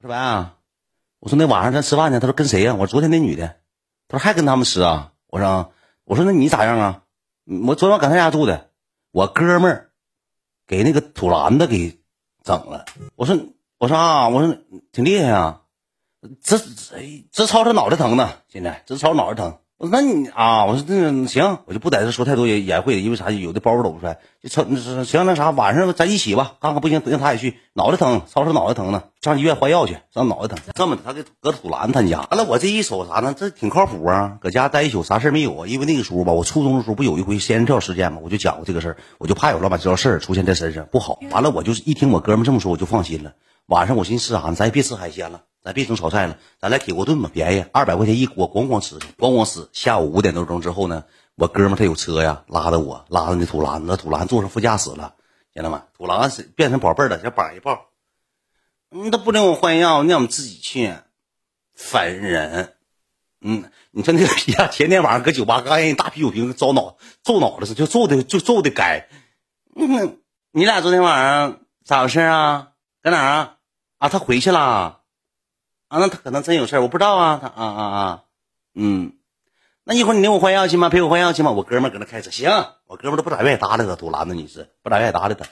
说白啊？我说那晚上咱吃饭去，他说跟谁呀？我说昨天那女的，他说还跟他们吃啊？我说我说那你咋样啊？我昨晚搁他家住的，我哥们儿给那个土篮子给整了。我说我说啊，我说挺厉害啊，这这这吵他脑袋疼呢，现在直超脑袋疼。那你啊，我说这行，我就不在这说太多也也会，因为啥？有的包袱搂不出来，就成行那啥，晚上咱一起吧，看看不行，让他也去，脑袋疼，吵吵脑袋疼呢，上医院换药去，上脑袋疼。这么的，他给搁土兰他家，完了我这一瞅啥呢？这挺靠谱啊，搁家待一宿啥事没有啊？因为那个时候吧，我初中的时候不有一回仙人跳事件吗？我就讲过这个事儿，我就怕有乱七八糟事儿出现在身上不好。完了我就是一听我哥们这么说，我就放心了。晚上我寻思吃啥呢？咱也别吃海鲜了。咱别整炒菜了，咱来铁锅炖吧，便宜，二百块钱一锅，咣咣吃，咣咣吃。下午五点多钟之后呢，我哥们他有车呀，拉着我，拉着那土狼子，土狼坐上副驾驶了，兄弟们，土兰子变成宝贝了，小膀一抱，嗯，他不领我换药，让我们自己去，烦人。嗯，你说那个皮呀，前天晚上搁酒吧刚人大啤酒瓶遭脑揍脑袋上，就揍的就揍的该。嗯，你俩昨天晚上咋回事啊？搁哪啊？啊，他回去了。啊，那他可能真有事儿我不知道啊。他啊啊啊，嗯，那一会儿你领我换药去吗？陪我换药去吗？我哥们搁那开车，行，我哥们都不咋愿意搭理他，杜兰子女士不咋愿意搭理他，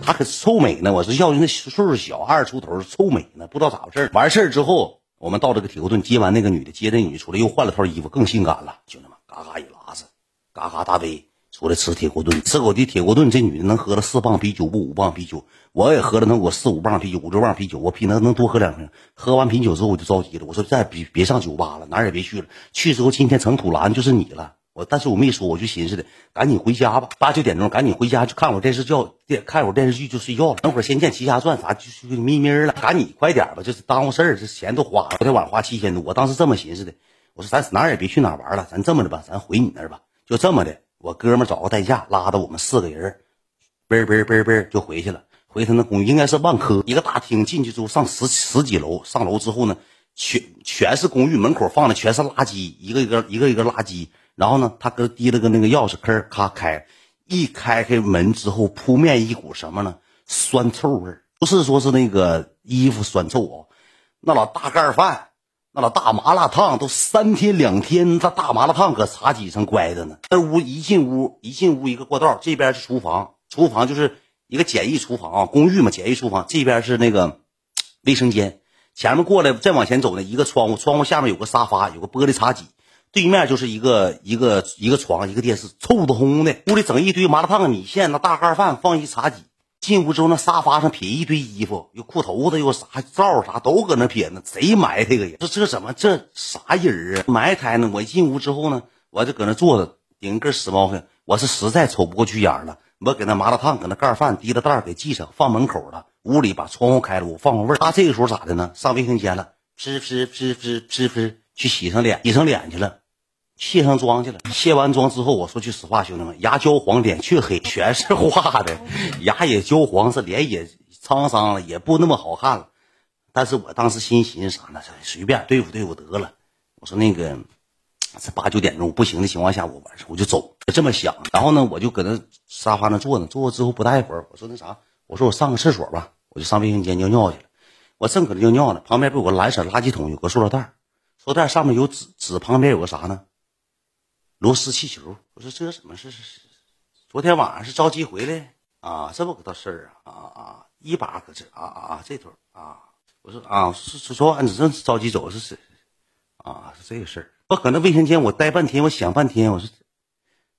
他可臭美呢。我说要那岁数小，二十出头臭美呢，不知道咋回事完事儿之后，我们到这个铁锅炖接完那个女的，接那女的出来又换了套衣服，更性感了。兄弟们，嘎嘎一拉子，嘎嘎大杯。出来吃铁锅炖，吃口的铁锅炖，这女的能喝了四磅啤酒不五磅啤酒，我也喝了能我四五磅啤酒五六磅啤酒，我比她能多喝两瓶。喝完啤酒之后我就着急了，我说再别别上酒吧了，哪儿也别去了。去之后今天成土兰就是你了，我但是我没说，我就寻思的赶紧回家吧，八九点钟赶紧回家去看会电视剧电看会电视剧就睡觉了。等会儿《仙剑奇侠传》啥就就咪咪了，赶紧快点吧，就是耽误事儿，这钱都花了。昨天晚上花七千多，我当时这么寻思的，我说咱哪儿也别去哪儿玩了，咱这么的吧，咱回你那儿吧，就这么的。我哥们找个代驾，拉着我们四个人，嘣嘣嘣嘣就回去了。回他那公寓应该是万科一个大厅，进去之后上十十几楼，上楼之后呢，全全是公寓，门口放的全是垃圾，一个一个一个一个垃圾。然后呢，他搁提了个那个钥匙，吭咔开，一开开门之后，扑面一股什么呢？酸臭味不是说是那个衣服酸臭啊，那老大盖饭。那老大麻辣烫都三天两天，那大麻辣烫搁茶几上乖着呢。那屋一进屋，一进屋一个过道，这边是厨房，厨房就是一个简易厨房啊，公寓嘛，简易厨房。这边是那个卫生间，前面过来再往前走呢，一个窗户，窗户下面有个沙发，有个玻璃茶几，对面就是一个一个一个床，一个电视，臭的烘的。屋里整一堆麻辣烫、米线，那大盖饭放一茶几。进屋之后，那沙发上撇一堆衣服，有裤头子，有啥罩啥都搁那撇呢，贼埋汰个人。说这怎么这啥人啊？埋汰呢？我进屋之后呢，我就搁那坐着，顶根死猫子。我是实在瞅不过去眼了，我给那麻辣烫搁那盖饭提了袋给系上，放门口了。屋里把窗户开了，我放放味儿。他这个时候咋的呢？上卫生间了，噗噗噗噗噗噗，去洗上脸，洗上脸去了。卸上妆去了，卸完妆之后，我说句实话，兄弟们，牙焦黄，脸却黑，全是画的，牙也焦黄，是脸也沧桑了，也不那么好看了。但是我当时心寻思啥呢？随便对付对付得了。我说那个，这八九点钟不行的情况下，我晚上我就走，就这么想。然后呢，我就搁那沙发那坐呢，坐之后不大一会儿，我说那啥，我说我上个厕所吧，我就上卫生间尿尿去了。我正搁那尿尿呢，旁边不有个蓝色垃圾桶，有个塑料袋，塑料袋上面有纸，纸旁边有个啥呢？螺丝气球，我说这怎么是是？昨天晚上是着急回来啊？这么个大事儿啊啊啊！一把搁这啊啊啊这头啊！我说啊，是说昨晚你这着急走是是啊？是这个事儿。我搁那卫生间我待半天，我想半天，我说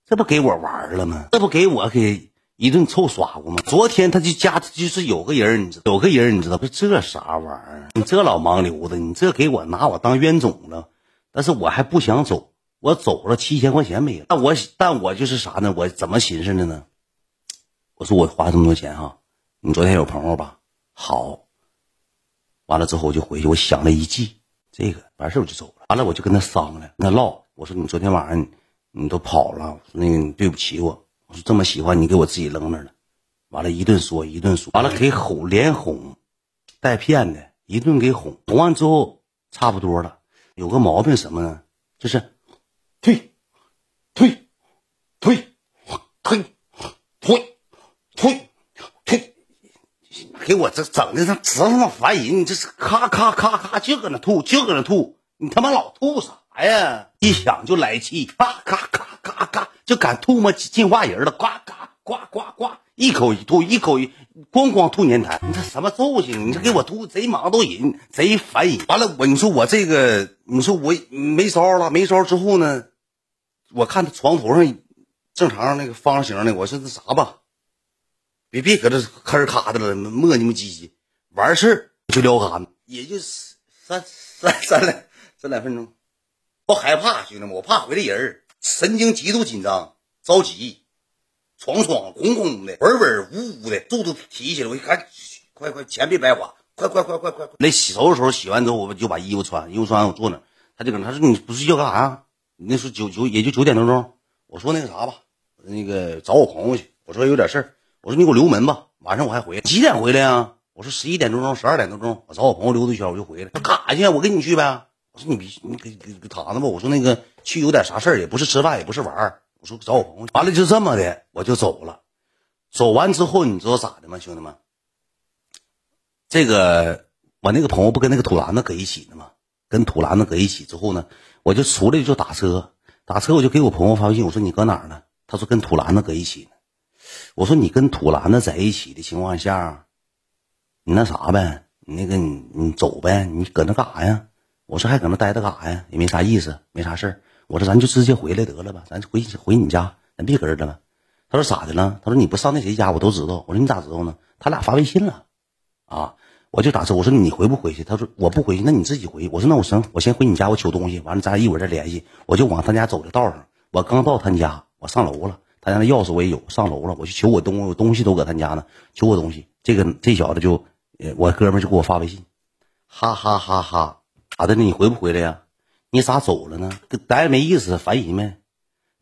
这不给我玩了吗？这不给我给一顿臭耍过吗？昨天他就家就是有个人，你知道有个人你知道不？这啥玩意儿？你这老盲流子，你这给我拿我当冤种了？但是我还不想走。我走了七千块钱没了，但我但我就是啥呢？我怎么寻思的呢？我说我花这么多钱哈，你昨天有朋友吧？好，完了之后我就回去，我想了一计，这个完事我就走了。完了我就跟他商量，跟他唠，我说你昨天晚上你都跑了，那个你对不起我。我说这么喜欢你，给我自己扔那了。完了，一顿说一顿说，完了给哄连哄带骗的，一顿给哄。哄完之后差不多了，有个毛病什么呢？就是。退，退，退，退，退，退，给我这整的这直他妈烦人！你这是咔咔咔咔就搁那吐，就搁那吐，你他妈老吐啥呀？一想就来气，咔咔咔咔咔就敢吐沫进化人了，呱呱呱呱呱，一口一吐，一口一咣咣吐粘痰，你这什么揍性？你这给我吐贼忙叨人，贼烦人。完了我你说我这个，你说我没招了，没招之后呢，我看他床头上正常那个方形的，我说那啥吧。别别搁这吭咔的了，磨叽磨唧唧，完事儿就撩干，也就三三三两三两分钟。我害怕兄弟们，我怕回来人神经极度紧张，着急，闯闯轰轰的，稳稳呜呜的，肚子提起来，我一看，快快钱别白花，快快快快快快！那洗头的时候洗完之后，我就把衣服穿，衣服穿完我坐那，他就搁那，他说你不睡觉干啥呀？那时候九九也就九点多钟，我说那个啥吧，那个找我朋友去，我说有点事儿。我说你给我留门吧，晚上我还回来。几点回来呀？我说十一点多钟，十二点多钟，我找我朋友溜达一圈，我就回来。他干啥去？我跟你去呗。我说你别，你给给躺着吧。我说那个去有点啥事儿，也不是吃饭，也不是玩儿。我说找我朋友去。完了就这么的，我就走了。走完之后，你知道咋的吗，兄弟们？这个我那个朋友不跟那个土篮子搁一起呢吗？跟土篮子搁一起之后呢，我就出来就打车，打车我就给我朋友发微信，我说你搁哪儿呢？他说跟土兰子搁一起呢。我说你跟土兰子在一起的情况下，你那啥呗，你那个你你走呗，你搁那干啥呀？我说还搁那待着干啥呀？也没啥意思，没啥事儿。我说咱就直接回来得了吧，咱回回你家，咱别搁这了。他说咋的了？他说你不上那谁家，我都知道。我说你咋知道呢？他俩发微信了，啊，我就打车。我说你回不回去？他说我不回去，那你自己回。我说那我行，我先回你家，我取东西，完了咱俩一会儿再联系。我就往他家走的道上，我刚到他家，我上楼了。他家那钥匙我也有，上楼了，我去取我东，我东西都搁他家呢，取我东西。这个这小子就，我哥们就给我发微信，哈哈哈哈，咋的呢？你回不回来呀？你咋走了呢？待着没意思，烦人没？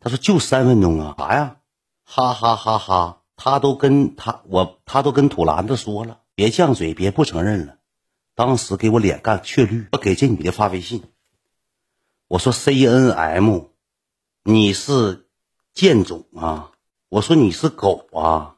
他说就三分钟啊，啥呀？哈哈哈哈，他都跟他我他都跟土篮子说了，别犟嘴，别不承认了。当时给我脸干却绿，我给这女的发微信，我说 C N M，你是。贱种啊！我说你是狗啊！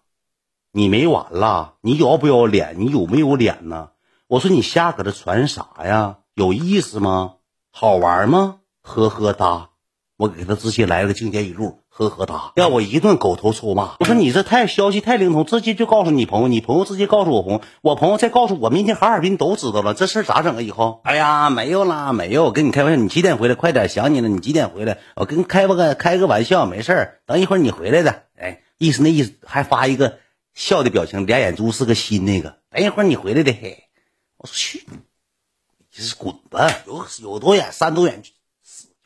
你没完了！你要不要脸？你有没有脸呢？我说你瞎搁这传啥呀？有意思吗？好玩吗？呵呵哒！我给他直接来了个经典语录。呵呵哒，要我一顿狗头臭骂。我说你这太消息太灵通，直接就告诉你朋友，你朋友直接告诉我朋友，我朋友再告诉我，明天哈尔滨都知道了，这事儿咋整啊？以后？哎呀，没有啦，没有，跟你开玩笑，你几点回来？快点，想你了，你几点回来？我跟开个开个玩笑，没事儿，等一会儿你回来的。哎，意思那意思，还发一个笑的表情，俩眼珠是个心那个。等一会儿你回来的，嘿，我说去，你是滚吧，有有多远三多远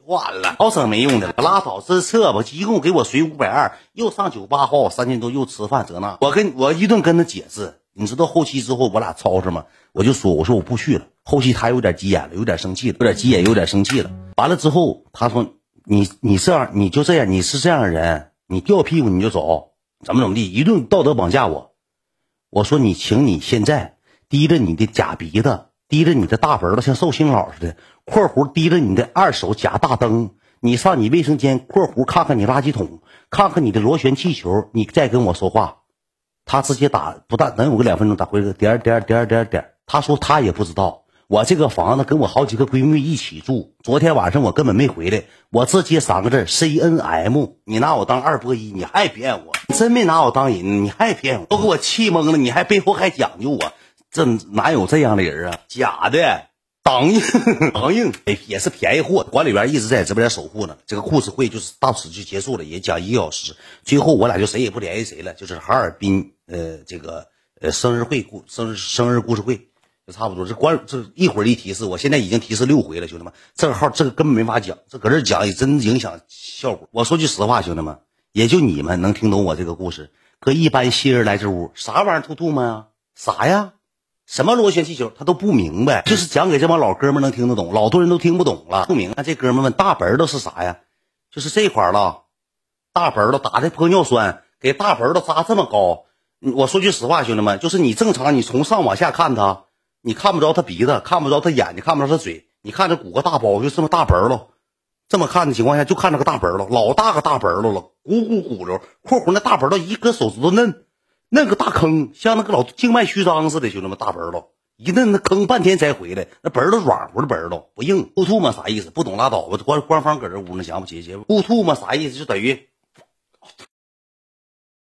去。完了，老省没用的了，拉倒，这撤吧，一共给我随五百二，又上酒吧花我三千多，又吃饭这那，我跟我一顿跟他解释，你知道后期之后我俩吵吵吗？我就说，我说我不去了。后期他有点急眼了，有点生气了，有点急眼，有点生气了。完了之后，他说你你这样，你就这样，你是这样的人，你掉屁股你就走，怎么怎么地，一顿道德绑架我。我说你，请你现在低着你的假鼻子。提着你的大本子像寿星佬似的，括弧提着你的二手假大灯，你上你卫生间括弧看看你垃圾桶，看看你的螺旋气球，你再跟我说话。他直接打不但能有个两分钟，打回个点点点点点。他说他也不知道，我这个房子跟我好几个闺蜜一起住。昨天晚上我根本没回来，我直接三个字 C N M。你拿我当二波一，你还骗我？真没拿我当人，你还骗我？都给我气懵了，你还背后还讲究我？这哪有这样的人啊？假的，当硬当硬，哎，也是便宜货。管理员一直在直播间守护呢。这个故事会就是到此就结束了，也讲一个小时。最后我俩就谁也不联系谁了，就是哈尔滨呃这个呃生日会故生日生日故事会就差不多。这关这一会儿一提示，我现在已经提示六回了，兄弟们，这个号这个根本没法讲，这搁这讲也真影响效果。我说句实话，兄弟们，也就你们能听懂我这个故事。搁一般新人来这屋，啥玩意儿吐吐沫呀？啥呀？什么螺旋气球，他都不明白，就是讲给这帮老哥们能听得懂，老多人都听不懂了。不明白，这哥们问大盆儿都是啥呀？就是这块了，大本子打的玻尿酸，给大本子扎这么高。我说句实话，兄弟们，就是你正常，你从上往下看他，你看不着他鼻子，看不着他眼睛，看不着他嘴，你看这鼓个大包，就这么大盆儿了，这么看的情况下，就看着个大盆儿了，老大个大本子了，鼓鼓鼓溜，括弧那大盆儿都一个手指头嫩。那个大坑像那个老静脉曲张似的，兄弟们，大本儿一摁那坑半天才回来，那本儿都软乎的本儿都不硬。呕吐嘛啥意思？不懂拉倒吧。官官方搁这屋呢，想不起去。呕吐嘛啥意思？就等于